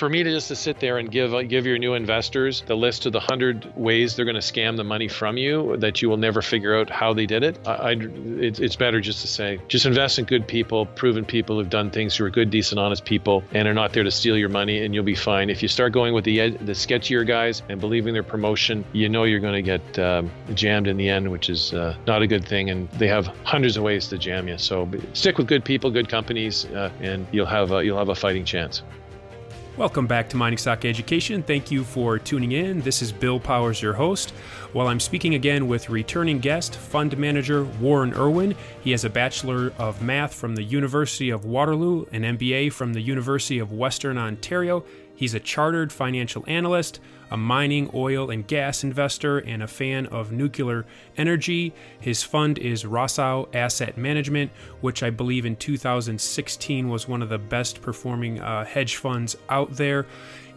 for me to just to sit there and give give your new investors the list of the hundred ways they're going to scam the money from you that you will never figure out how they did it, I, I it, it's better just to say just invest in good people, proven people who've done things who are good, decent, honest people, and are not there to steal your money, and you'll be fine. If you start going with the the sketchier guys and believing their promotion, you know you're going to get um, jammed in the end, which is uh, not a good thing. And they have hundreds of ways to jam you. So stick with good people, good companies, uh, and you'll have a, you'll have a fighting chance. Welcome back to Mining Stock Education. Thank you for tuning in. This is Bill Powers, your host. While I'm speaking again with returning guest, fund manager Warren Irwin. He has a Bachelor of Math from the University of Waterloo, an MBA from the University of Western Ontario. He's a chartered financial analyst, a mining, oil, and gas investor, and a fan of nuclear energy. His fund is Rosseau Asset Management, which I believe in 2016 was one of the best performing uh, hedge funds out there.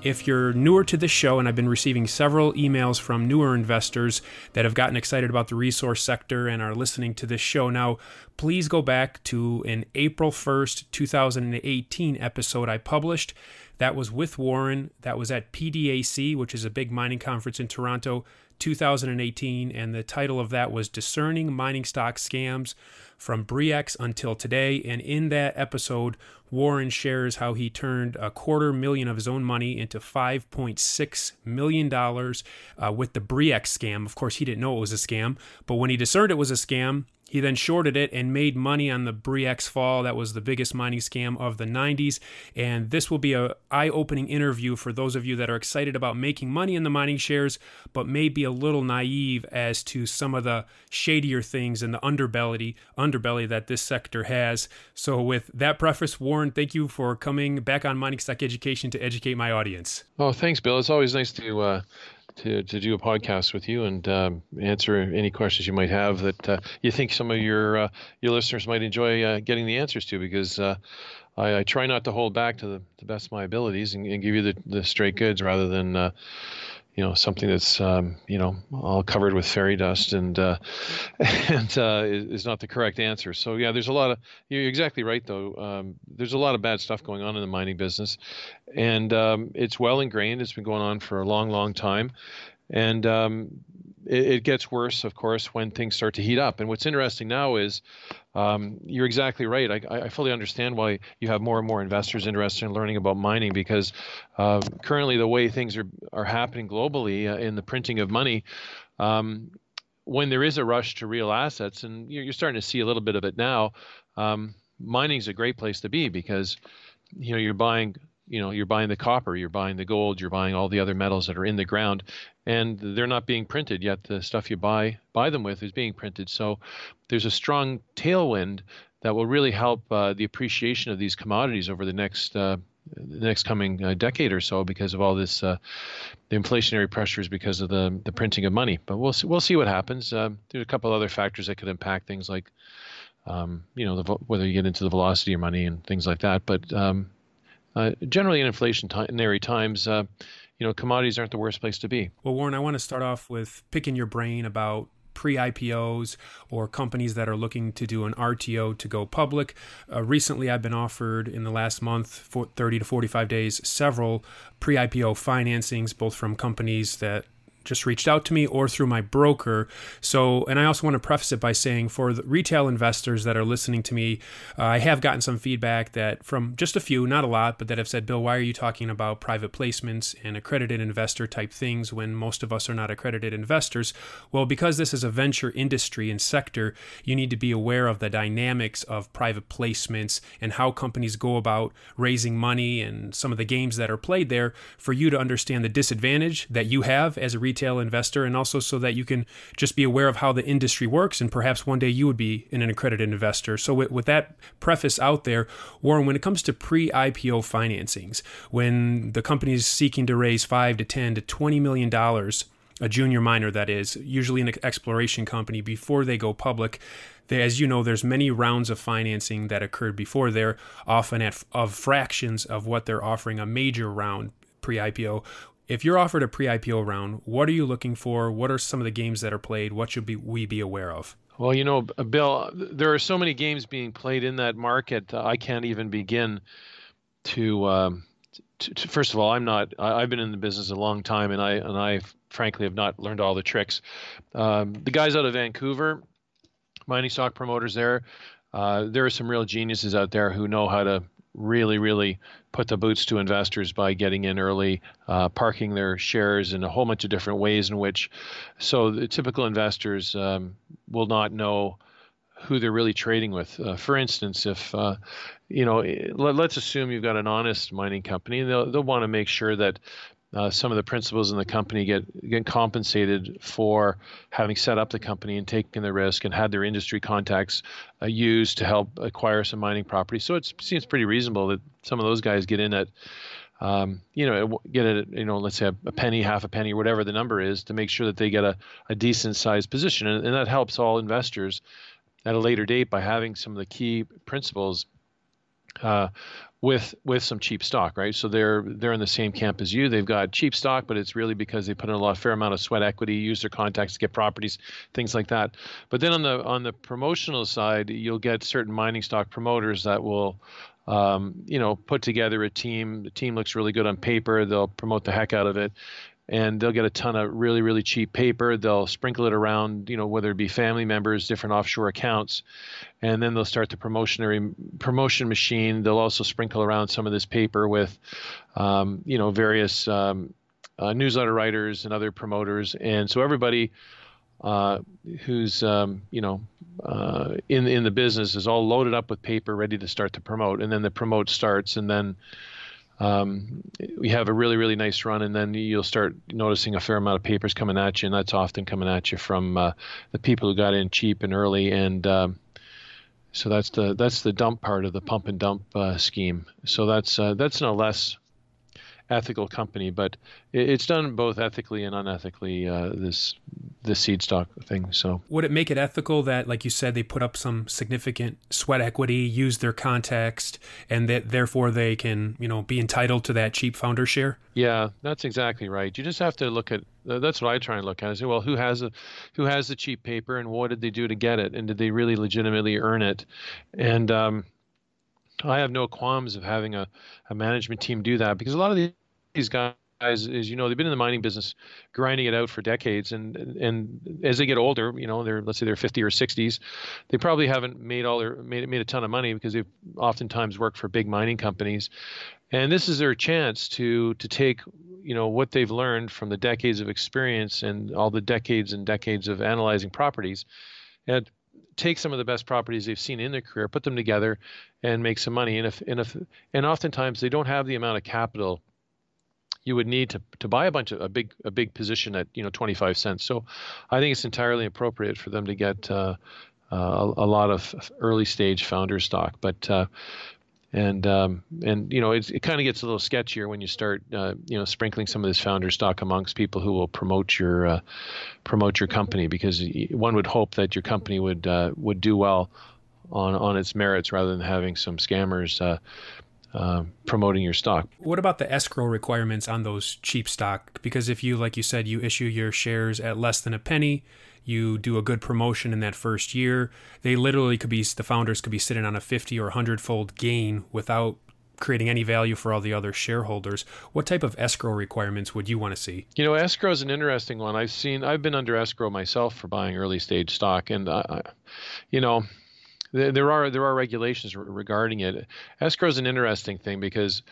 If you're newer to this show, and I've been receiving several emails from newer investors that have gotten excited about the resource sector and are listening to this show now, please go back to an April 1st, 2018 episode I published. That was with Warren. That was at PDAC, which is a big mining conference in Toronto, 2018. And the title of that was Discerning Mining Stock Scams from Bre-X until today. And in that episode, Warren shares how he turned a quarter million of his own money into $5.6 million uh, with the Bre-X scam. Of course, he didn't know it was a scam, but when he discerned it was a scam, he then shorted it and made money on the Bre-X fall. That was the biggest mining scam of the 90s. And this will be a eye-opening interview for those of you that are excited about making money in the mining shares, but may be a little naive as to some of the shadier things in the underbelly underbelly that this sector has. So with that preface, Warren, thank you for coming back on Mining Stock Education to educate my audience. Oh, thanks, Bill. It's always nice to uh, to, to do a podcast with you and um, answer any questions you might have that uh, you think some of your uh, your listeners might enjoy uh, getting the answers to because uh, I, I, try not to hold back to the, the best of my abilities and, and give you the, the straight goods rather than uh, you know something that's um, you know all covered with fairy dust and uh, and uh, is not the correct answer. So yeah, there's a lot of you're exactly right though. Um, there's a lot of bad stuff going on in the mining business, and um, it's well ingrained. It's been going on for a long, long time, and um, it, it, gets worse, of course, when things start to heat up. And what's interesting now is um, you're exactly right. I, I, fully understand why you have more and more investors interested in learning about mining because uh, currently the way things are, are happening globally uh, in the printing of money, um, when there is a rush to real assets, and you're, you're starting to see a little bit of it now, um, mining is a great place to be because you know you're buying you know you're buying the copper you're buying the gold you're buying all the other metals that are in the ground and they're not being printed yet. The stuff you buy buy them with is being printed. So there's a strong tailwind that will really help uh, the appreciation of these commodities over the next uh, the next coming uh, decade or so because of all this uh, the inflationary pressures because of the the printing of money. But we'll see, we'll see what happens. Uh, there's a couple other factors that could impact things like um, you know the, whether you get into the velocity of money and things like that. But um, uh, generally in inflationary times, uh, you know, commodities aren't the worst place to be. Well, Warren, I want to start off with picking your brain about pre-IPOs or companies that are looking to do an RTO to go public. Uh, recently, I've been offered in the last month, for 30 to 45 days, several pre-IPO financings, both from companies that just reached out to me or through my broker. So, and I also want to preface it by saying for the retail investors that are listening to me, uh, I have gotten some feedback that from just a few, not a lot, but that have said, Bill, why are you talking about private placements and accredited investor type things when most of us are not accredited investors? Well, because this is a venture industry and sector, you need to be aware of the dynamics of private placements and how companies go about raising money and some of the games that are played there for you to understand the disadvantage that you have as a retail retail investor and also so that you can just be aware of how the industry works and perhaps one day you would be an accredited investor. So with, with that preface out there, Warren, when it comes to pre-IPO financings, when the company is seeking to raise 5 to 10 to 20 million dollars a junior miner that is usually an exploration company before they go public as you know there's many rounds of financing that occurred before there often at of fractions of what they're offering a major round pre-IPO If you're offered a pre-IPO round, what are you looking for? What are some of the games that are played? What should we be aware of? Well, you know, Bill, there are so many games being played in that market. Uh, I can't even begin to, um, to, to, First of all, I'm not. I, have been in the business a long time, and I and I frankly have not learned all the tricks. Um, the guys out of Vancouver, mining stock promoters there, uh, there are some real geniuses out there who know how to really, really put the boots to investors by getting in early, uh, parking their shares in a whole bunch of different ways in which, so the typical investors um, will not know who they're really trading with. Uh, for instance, if uh, you know, let, us assume you've got an honest mining company, they'll they'll want to make sure that uh, some of the principals in the company get get compensated for having set up the company and taken the risk and had their industry contacts uh, used to help acquire some mining property. So it seems pretty reasonable that some of those guys get in at um, you know, get a, you know, let's say a, a, penny, half a penny, whatever the number is, to make sure that they get a, a decent sized position. And, and that helps all investors at a later date by having some of the key principals uh, with with some cheap stock, right? So they're they're in the same camp as you. They've got cheap stock, but it's really because they put in a lot fair amount of sweat equity, use their contacts to get properties, things like that. But then on the on the promotional side, you'll get certain mining stock promoters that will um, you know, put together a team. The team looks really good on paper. They'll promote the heck out of it, and they'll get a ton of really really cheap paper. They'll sprinkle it around you know whether it be family members different offshore accounts and then they'll start the promotionary promotion machine. They'll also sprinkle around some of this paper with um, you know various um, uh, newsletter writers and other promoters. And so everybody uh, who's um, you know uh, in in the business is all loaded up with paper ready to start to promote. And then the promote starts and then um, we have a really really nice run and then you'll start noticing a fair amount of papers coming at you and that's often coming at you from uh, the people who got in cheap and early and um, so that's the that's the dump part of the pump and dump uh, scheme. So that's uh, that's a less ethical company, but it's done both ethically and unethically. Uh, this this seed stock thing. So would it make it ethical that, like you said, they put up some significant sweat equity, use their context, and that therefore they can you know be entitled to that cheap founder share? Yeah, that's exactly right. You just have to look at that's what I try and look at. I say, well, who has a who has the cheap paper, and what did they do to get it, and did they really legitimately earn it? And um, I have no qualms of having a, a management team do that because a lot of these guys as you know they've been in the mining business grinding it out for decades and and as they get older you know they're let's say they're 50 or 60s they probably haven't made all their made, made a ton of money because they've oftentimes worked for big mining companies. And this is their chance to to take you know what they've learned from the decades of experience and all the decades and decades of analyzing properties and take some of the best properties they've seen in their career, put them together, and make some money. And if and if and oftentimes they don't have the amount of capital you would need to, to buy a bunch of a big a big position at you know 25 cents. So I think it's entirely appropriate for them to get uh, uh, a, a, lot of early stage founder stock. But uh, and um, and you know it kind of gets a little sketchier when you start uh, you know sprinkling some of this founder stock amongst people who will promote your uh, promote your company because one would hope that your company would uh, would do well on on its merits rather than having some scammers uh, uh, promoting your stock. What about the escrow requirements on those cheap stock? Because if you, like you said, you issue your shares at less than a penny, you do a good promotion in that first year, they literally could be, the founders could be sitting on a 50 or 100 fold gain without creating any value for all the other shareholders. What type of escrow requirements would you want to see? You know, escrow is an interesting one. I've seen, I've been under escrow myself for buying early stage stock, and I, you know, there are there are regulations regarding it. Escrow is an interesting thing because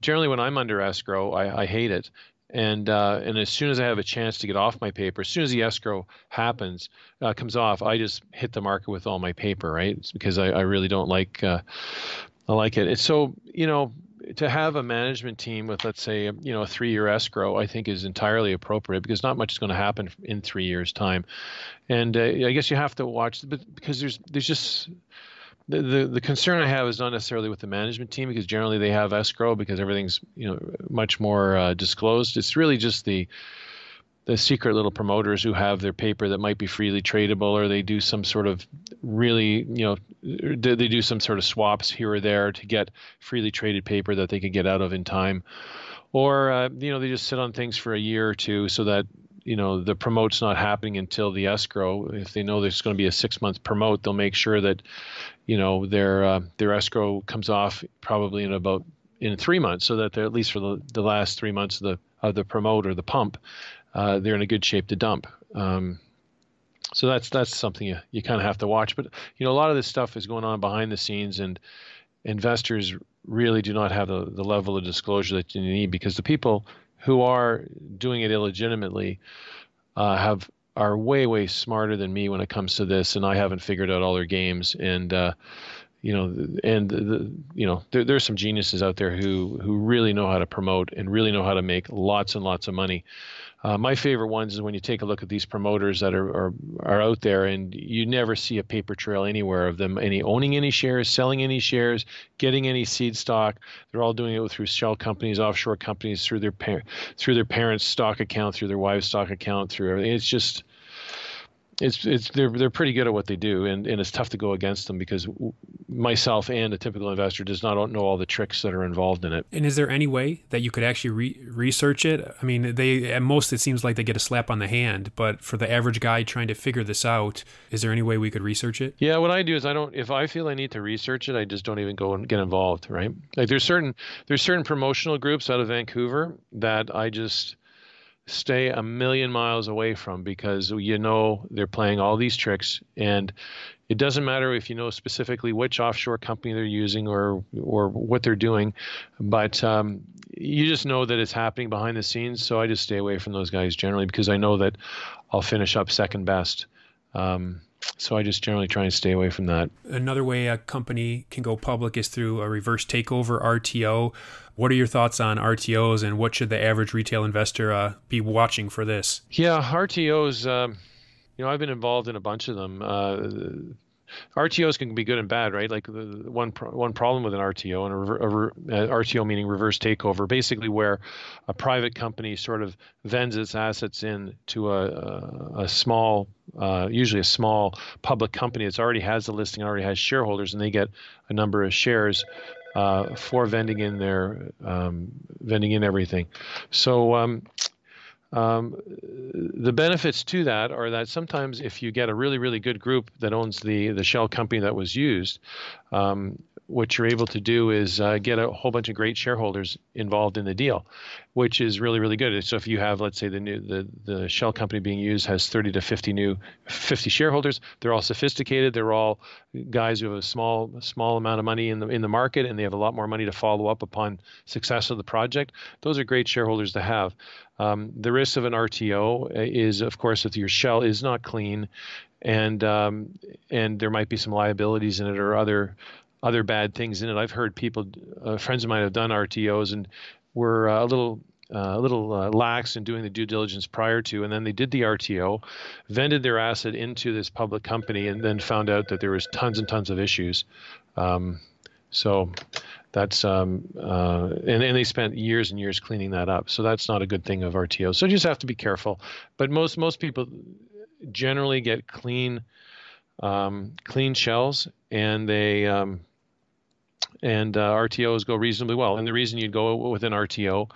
generally when I'm under escrow, I, I hate it. And uh, and as soon as I have a chance to get off my paper, as soon as the escrow happens, uh, comes off, I just hit the market with all my paper, right? It's because I, I really don't like uh, I like it. It's so you know to have a management team with let's say you know a three year escrow i think is entirely appropriate because not much is going to happen in three years time and uh, i guess you have to watch because there's there's just the, the, concern I have is not necessarily with the management team because generally they have escrow because everything's you know much more uh, disclosed. It's really just the the secret little promoters who have their paper that might be freely tradable or they do some sort of really you know they do some sort of swaps here or there to get freely traded paper that they can get out of in time or uh, you know they just sit on things for a year or two so that you know the promote's not happening until the escrow. If they know there's going to be a six month promote, they'll make sure that you know their uh, their escrow comes off probably in about in three months, so that they're at least for the, the last three months of the of the promote or the pump, uh, they're in a good shape to dump. Um, so that's that's something you, you kind of have to watch. But you know a lot of this stuff is going on behind the scenes, and investors really do not have the, the level of disclosure that you need because the people who are doing it illegitimately uh, have are way way smarter than me when it comes to this, and I haven't figured out all their games. And uh, you know, and the, you know, there, there's some geniuses out there who who really know how to promote and really know how to make lots and lots of money. Uh, my favorite ones is when you take a look at these promoters that are, are are out there, and you never see a paper trail anywhere of them any owning any shares, selling any shares, getting any seed stock. They're all doing it through shell companies, offshore companies, through their par- through their parents' stock account, through their wives' stock account, through everything. It's just it's it's they're they're pretty good at what they do, and, and it's tough to go against them because myself and a typical investor does not know all the tricks that are involved in it. And is there any way that you could actually re- research it? I mean, they at most it seems like they get a slap on the hand, but for the average guy trying to figure this out, is there any way we could research it? Yeah, what I do is I don't if I feel I need to research it, I just don't even go and get involved. Right? Like there's certain there's certain promotional groups out of Vancouver that I just stay a million miles away from because you know they're playing all these tricks. And it doesn't matter if you know specifically which offshore company they're using or or what they're doing but um, you just know that it's happening behind the scenes. So i just stay away from those guys generally because i know that i'll finish up second best. Um, so I just generally try and stay away from that. Another way a company can go public is through a reverse takeover RTO. What are your thoughts on RTOs and what should the average retail investor uh, be watching for this? Yeah, RTOs, um, you know, I've been involved in a bunch of them. Uh, RTOs can be good and bad, right? Like the one one problem with an RTO and a, a, a, RTO meaning reverse takeover, basically where a private company sort of vends its assets in to a, a small, uh, usually a small public company that's already has the listing, already has shareholders, and they get a number of shares uh, for vending in their um, vending in everything. So um, um, the benefits to that are that sometimes if you get a really really good group that owns the the shell company that was used, um, what you're able to do is uh, get a whole bunch of great shareholders involved in the deal, which is really really good. So if you have let's say the new the the shell company being used has 30 to 50 new 50 shareholders, they're all sophisticated, they're all guys who have a small small amount of money in the in the market and they have a lot more money to follow up upon success of the project. Those are great shareholders to have. Um, the risk of an RTO is, of course, if your shell is not clean, and um, and there might be some liabilities in it or other other bad things in it. I've heard people, uh, friends of mine, have done RTOs and were uh, a little uh, a little uh, lax in doing the due diligence prior to, and then they did the RTO, vended their asset into this public company, and then found out that there was tons and tons of issues. Um, so that's um, uh, and, and they spent years and years cleaning that up. So that's not a good thing of RTO. So you just have to be careful. But most most people generally get clean um, clean shells, and they um, and uh, RTOs go reasonably well. And the reason you'd go with an RTO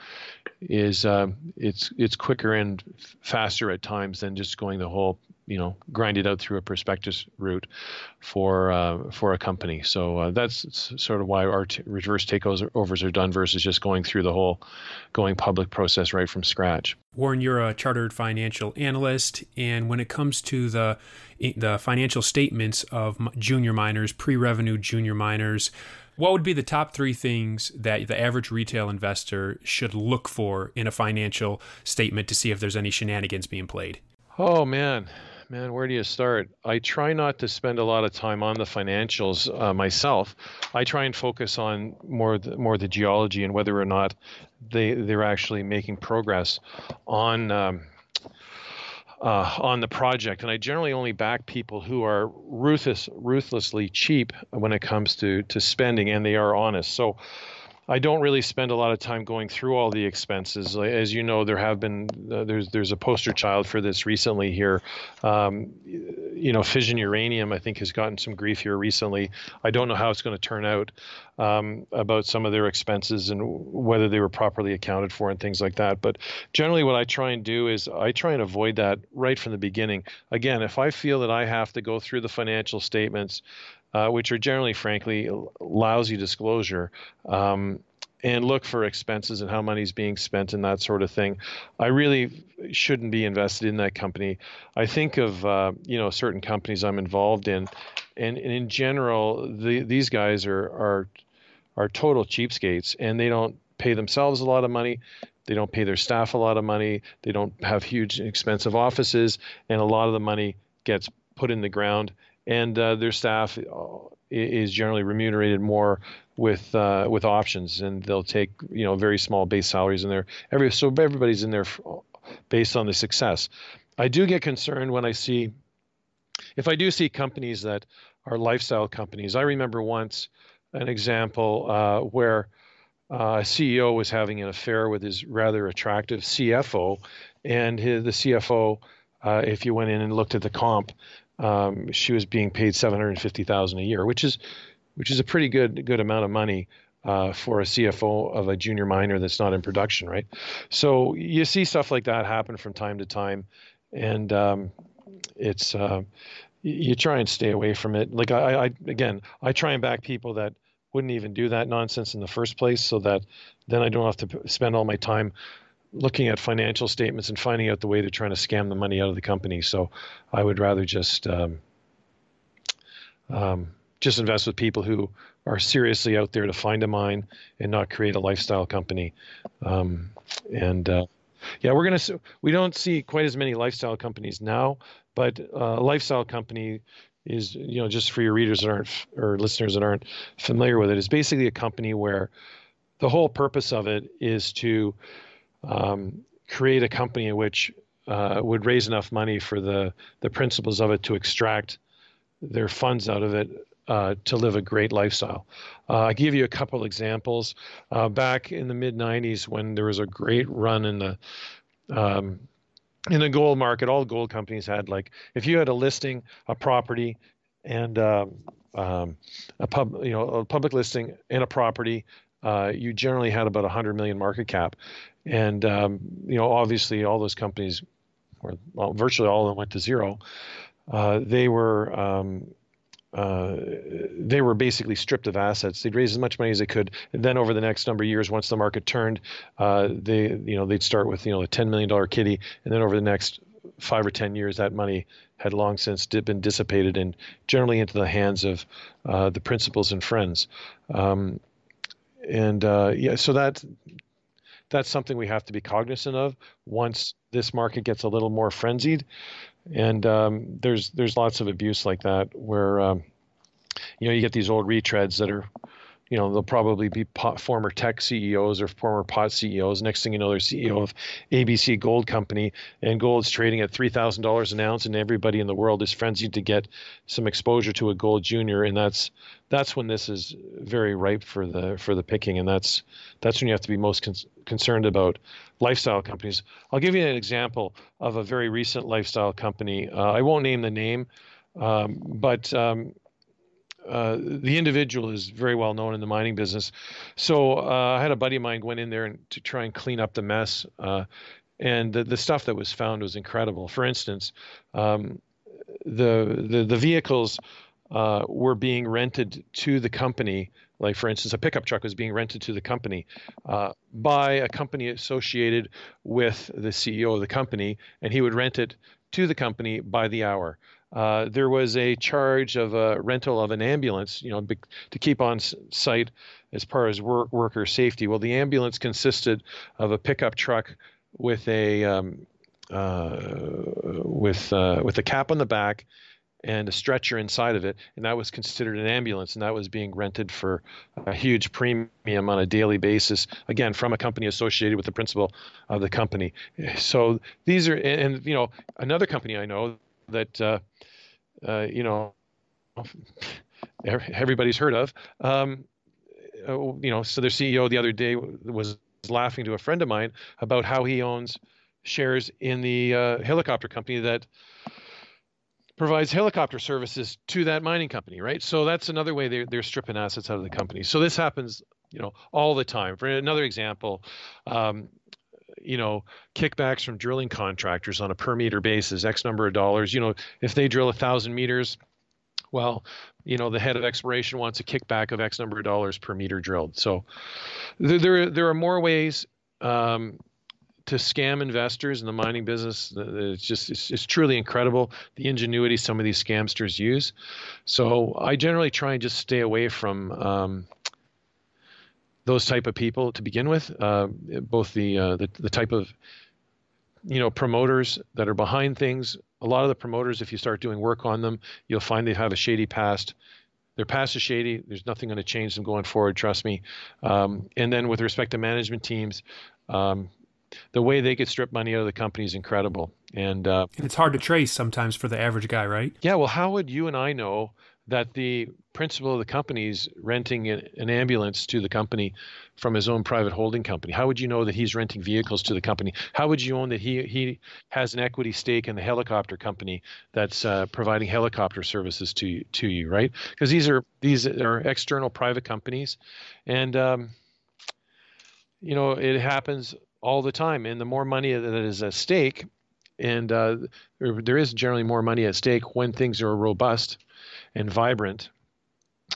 is uh, it's it's quicker and faster at times than just going the whole you know grind it out through a prospectus route for uh, for a company. So uh, that's sort of why our reverse takeovers are done versus just going through the whole going public process right from scratch. Warren, you're a chartered financial analyst, and when it comes to the the financial statements of junior miners, pre-revenue junior miners, what would be the top three things that the average retail investor should look for in a financial statement to see if there's any shenanigans being played? Oh man, man, where do you start? I try not to spend a lot of time on the financials uh, myself. I try and focus on more the, more the geology and whether or not they they're actually making progress on. Um, uh, on the project, and I generally only back people who are ruthless, ruthlessly cheap when it comes to to spending, and they are honest. So, I don't really spend a lot of time going through all the expenses. As you know, there have been uh, there's there's a poster child for this recently here. Um, you know, fission uranium, I think, has gotten some grief here recently. I don't know how it's going to turn out um, about some of their expenses and whether they were properly accounted for and things like that. But generally, what I try and do is I try and avoid that right from the beginning. Again, if I feel that I have to go through the financial statements, uh, which are generally, frankly, lousy disclosure, um, and look for expenses and how money's being spent and that sort of thing. I really shouldn't be invested in that company. I think of uh, you know certain companies I'm involved in, and, and in general, the, these guys are are are total cheapskates, and they don't pay themselves a lot of money. They don't pay their staff a lot of money. They don't have huge expensive offices, and a lot of the money gets put in the ground. And uh, their staff uh, is generally remunerated more with uh, with options, and they'll take you know very small base salaries in there. Every so everybody's in there based on the success. I do get concerned when I see if I do see companies that are lifestyle companies. I remember once an example uh, where uh, a CEO was having an affair with his rather attractive CFO, and his, the CFO, uh, if you went in and looked at the comp, um, she was being paid seven hundred fifty thousand a year, which is which is a pretty good good amount of money uh, for a CFO of a junior miner that's not in production, right? So you see stuff like that happen from time to time, and um, it's uh, you try and stay away from it. Like I, I again, I try and back people that wouldn't even do that nonsense in the first place, so that then I don't have to spend all my time looking at financial statements and finding out the way they're trying to scam the money out of the company. So I would rather just um, um, just invest with people who are seriously out there to find a mine and not create a lifestyle company. Um, and uh, yeah, we're gonna we don't see quite as many lifestyle companies now, but uh, a lifestyle company is you know just for your readers that aren't or listeners that aren't familiar with it is basically a company where the whole purpose of it is to um, create a company which uh, would raise enough money for the the principals of it to extract their funds out of it uh, to live a great lifestyle. Uh, I'll give you a couple examples. Uh, back in the mid 90s, when there was a great run in the um, in the gold market, all gold companies had like if you had a listing, a property, and um, um, a pub, you know, a public listing and a property, uh, you generally had about 100 million market cap. And, um, you know, obviously all those companies, or well, virtually all of them went to zero. Uh, they were, um, uh, they were basically stripped of assets. They'd raise as much money as they could. And then over the next number of years, once the market turned, uh, they, you know, they'd start with, you know, a $10 million kitty. And then over the next five or 10 years, that money had long since been dissipated and generally into the hands of uh, the principals and friends. Um, and uh, yeah, so that that's something we have to be cognizant of once this market gets a little more frenzied. And um, there's there's lots of abuse like that where um, you know you get these old retreads that are you know, they'll probably be pot, former tech CEOs or former pot CEOs. Next thing you know, they're CEO of ABC Gold Company, and gold's trading at three thousand dollars an ounce, and everybody in the world is frenzied to get some exposure to a gold junior, and that's that's when this is very ripe for the for the picking, and that's that's when you have to be most con- concerned about lifestyle companies. I'll give you an example of a very recent lifestyle company. Uh, I won't name the name, um, but um, uh, the individual is very well known in the mining business. So uh, I had a buddy of mine went in there and to try and clean up the mess, uh, and the, the stuff that was found was incredible. For instance, um, the, the the vehicles uh, were being rented to the company. Like for instance, a pickup truck was being rented to the company uh, by a company associated with the CEO of the company, and he would rent it to the company by the hour. Uh, there was a charge of a rental of an ambulance, you know, to keep on site as far as work, worker safety. Well, the ambulance consisted of a pickup truck with a um, uh, with uh, with a cap on the back and a stretcher inside of it, and that was considered an ambulance, and that was being rented for a huge premium on a daily basis. Again, from a company associated with the principal of the company. So these are, and you know, another company I know that uh, uh, you know everybody's heard of. Um, uh, you know, so their CEO the other day was laughing to a friend of mine about how he owns shares in the uh, helicopter company that provides helicopter services to that mining company, right? So that's another way they're, they're stripping assets out of the company. So this happens, you know, all the time. For another example, um, you know, kickbacks from drilling contractors on a per meter basis, X number of dollars. You know, if they drill a thousand meters, well, you know, the head of exploration wants a kickback of X number of dollars per meter drilled. So there, there, there are more ways um, to scam investors in the mining business. It's just it's, it's truly incredible the ingenuity some of these scamsters use. So I generally try and just stay away from um, those type of people to begin with. Uh, both the, uh, the the type of you know promoters that are behind things. A lot of the promoters, if you start doing work on them, you'll find they have a shady past. Their past is shady. There's nothing going to change them going forward. Trust me. Um, and then with respect to management teams, um, the way they could strip money out of the company is incredible. And, uh, and it's hard to trace sometimes for the average guy, right? Yeah. Well, how would you and I know that the principal of the company is renting an ambulance to the company from his own private holding company? How would you know that he's renting vehicles to the company? How would you own that he he has an equity stake in the helicopter company that's uh, providing helicopter services to you, to you, right? Because these are these are external private companies, and um, you know it happens all the time. And the more money that is at stake, and uh, there is generally more money at stake when things are robust and vibrant,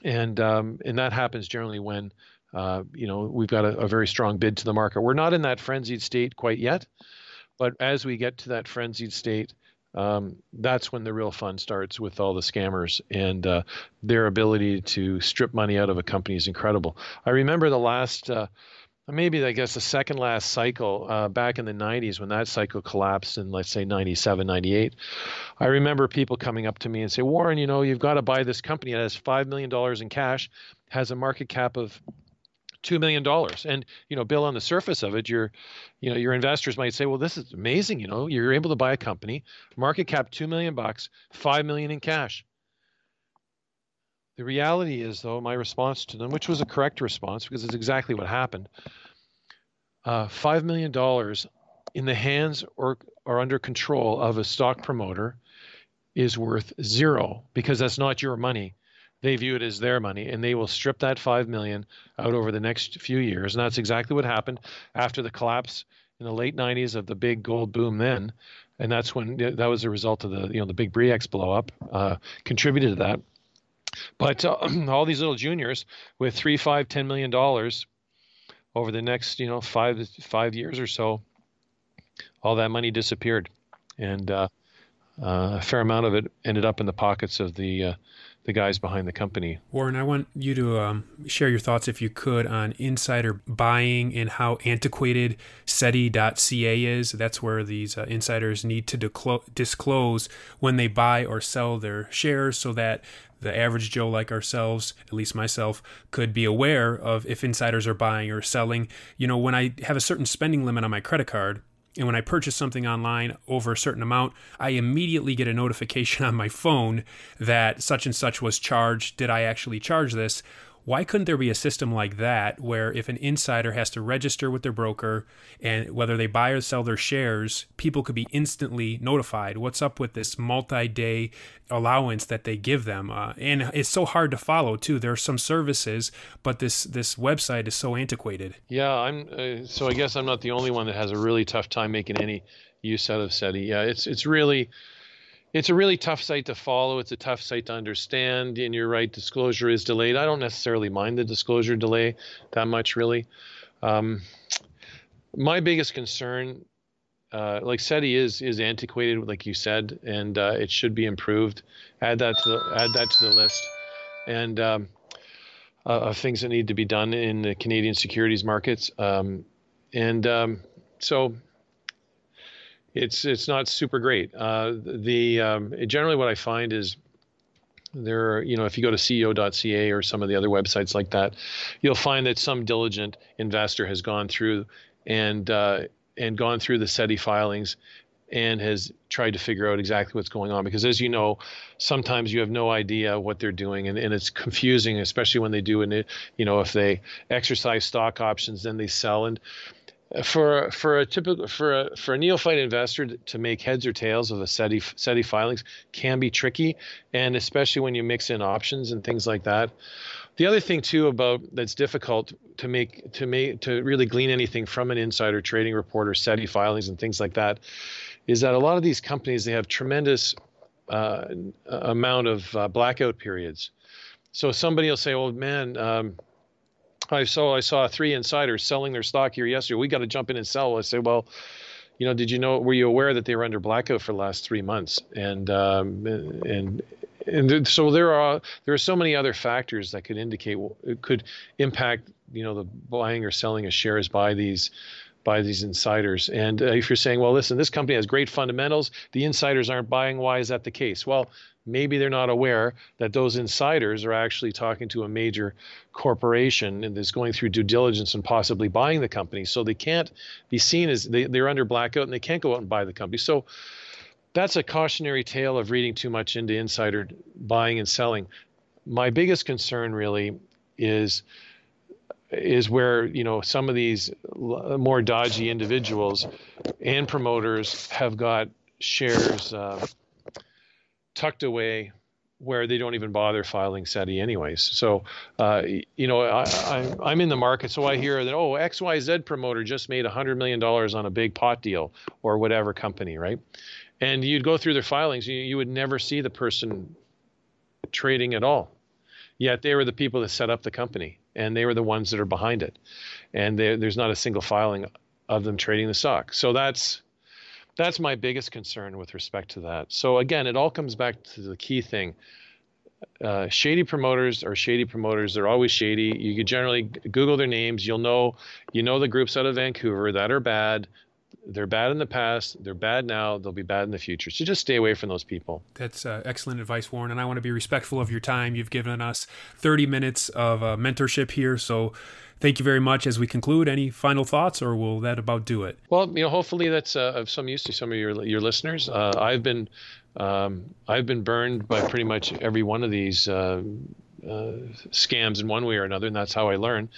and um, and that happens generally when uh, you know we've got a, a, very strong bid to the market. We're not in that frenzied state quite yet, but as we get to that frenzied state. Um, that's when the real fun starts with all the scammers and uh, their ability to strip money out of a company is incredible. I remember the last uh, maybe I guess the second last cycle uh, back in the 90s when that cycle collapsed in let's say 97, 98. I remember people coming up to me and say, Warren, you know, you've got to buy this company. It has five million dollars in cash, has a market cap of two million dollars. And you know, Bill, on the surface of it, your, you know, your investors might say, well, this is amazing. You know, you're able to buy a company, market cap two million bucks, five million in cash. The reality is, though, my response to them, which was a correct response because it's exactly what happened, uh, $5 million in the hands or, or under control of a stock promoter is worth zero because that's not your money. They view it as their money and they will strip that 5 million out over the next few years. And that's exactly what happened after the collapse in the late 90s of the big gold boom then. And that's when that was a result of the, you know, the big Bre-X blow up, uh, contributed to that. But uh, all these little juniors with three, five, ten million dollars over the next, you know, five five years or so, all that money disappeared, and uh, uh, a fair amount of it ended up in the pockets of the uh, the guys behind the company. Warren, I want you to um, share your thoughts, if you could, on insider buying and how antiquated SEDI.ca is. That's where these uh, insiders need to declo- disclose when they buy or sell their shares so that the average Joe like ourselves, at least myself, could be aware of if insiders are buying or selling. You know, when I have a certain spending limit on my credit card, and when I purchase something online over a certain amount, I immediately get a notification on my phone that such and such was charged. Did I actually charge this? Why couldn't there be a system like that where if an insider has to register with their broker and whether they buy or sell their shares, people could be instantly notified? What's up with this multi day allowance that they give them? Uh, and it's so hard to follow, too. There are some services, but this, this website is so antiquated. Yeah, I'm. Uh, so I guess I'm not the only one that has a really tough time making any use out of SEDI. Yeah, it's, it's really it's a really tough site to follow. It's a tough site to understand. And you're right, disclosure is delayed. I don't necessarily mind the disclosure delay that much, really. Um, my biggest concern, uh, like SEDI is is antiquated, like you said, and uh, it should be improved. Add that to the, add that to the list, and um, uh, of things that need to be done in the Canadian securities markets. Um, and um, so it's it's not super great. Uh, the um, generally what I find is there are, you know if you go to ceo.ca or some of the other websites like that, you'll find that some diligent investor has gone through and uh, and gone through the SEDI filings and has tried to figure out exactly what's going on because as you know sometimes you have no idea what they're doing and, and it's confusing especially when they do it you know if they exercise stock options then they sell and for for a typical for a for a neophyte investor to make heads or tails of a SETI SEDI filings can be tricky, and especially when you mix in options and things like that. The other thing too about that's difficult to make to make to really glean anything from an insider trading report or SEDI filings and things like that is that a lot of these companies they have tremendous uh, amount of uh, blackout periods. So somebody will say, "Well, man." Um, I saw I saw three insiders selling their stock here yesterday. We got to jump in and sell. I say, well, you know, did you know? Were you aware that they were under blackout for the last three months? And um, and and so there are there are so many other factors that could indicate could impact you know the buying or selling of shares by these by these insiders. And uh, if you're saying, well, listen, this company has great fundamentals, the insiders aren't buying. Why is that the case? Well, maybe they're not aware that those insiders are actually talking to a major corporation and is going through due diligence and possibly buying the company. So they can't be seen as they, they're under blackout and they can't go out and buy the company. So that's a cautionary tale of reading too much into insider buying and selling. My biggest concern really is is where you know some of these more dodgy individuals and promoters have got shares uh, tucked away where they don't even bother filing SEDI anyways. So, uh, you know, I, am in the market, so I hear that, oh, XYZ promoter just made $100 million on a big pot deal or whatever company, right? And you'd go through their filings, you, you would never see the person trading at all. Yet they were the people that set up the company and they were the ones that are behind it. And there's not a single filing of them trading the stock. So that's that's my biggest concern with respect to that. So again, it all comes back to the key thing. Uh, shady promoters are shady promoters. They're always shady. You can generally Google their names. You'll know, you know the groups out of Vancouver that are bad. They're bad in the past. They're bad now. They'll be bad in the future. So just stay away from those people. That's uh, excellent advice, Warren. And I want to be respectful of your time. You've given us 30 minutes of uh, mentorship here. So Thank you very much. As we conclude, any final thoughts, or will that about do it? Well, you know, hopefully that's uh, of some use to some of your your listeners. Uh, I've been um, I've been burned by pretty much every one of these. Uh, uh, scams in one way or another, and that's how I learn.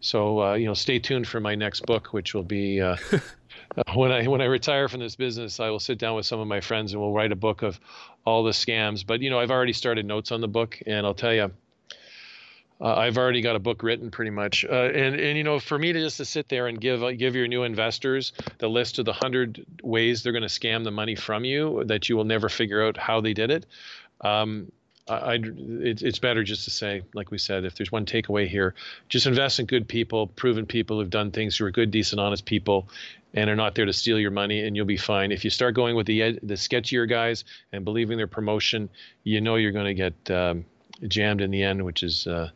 So uh, you know, stay tuned for my next book, which will be uh, when I when I retire from this business. I will sit down with some of my friends and we'll write a book of all the scams. But you know, I've already started notes on the book, and I'll tell you, uh, I've already got a book written pretty much. Uh, and and you know, for me to just to sit there and give uh, give your new investors the list of the hundred ways they're going to scam the money from you that you will never figure out how they did it. Um, I, it, it's better just to say, like we said, if there's one takeaway here, just invest in good people, proven people who've done things who are good, decent, honest people, and are not there to steal your money, and you'll be fine. If you start going with the the sketchier guys and believing their promotion, you know you're going to get um, jammed in the end, which is uh,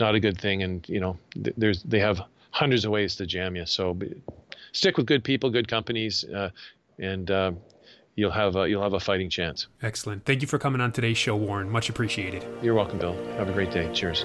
not a good thing. And you know, th- there's they have hundreds of ways to jam you. So be, stick with good people, good companies, uh, and uh, you'll have a, you'll have a fighting chance. Excellent. Thank you for coming on today's show, Warren. Much appreciated. You're welcome, Bill. Have a great day. Cheers.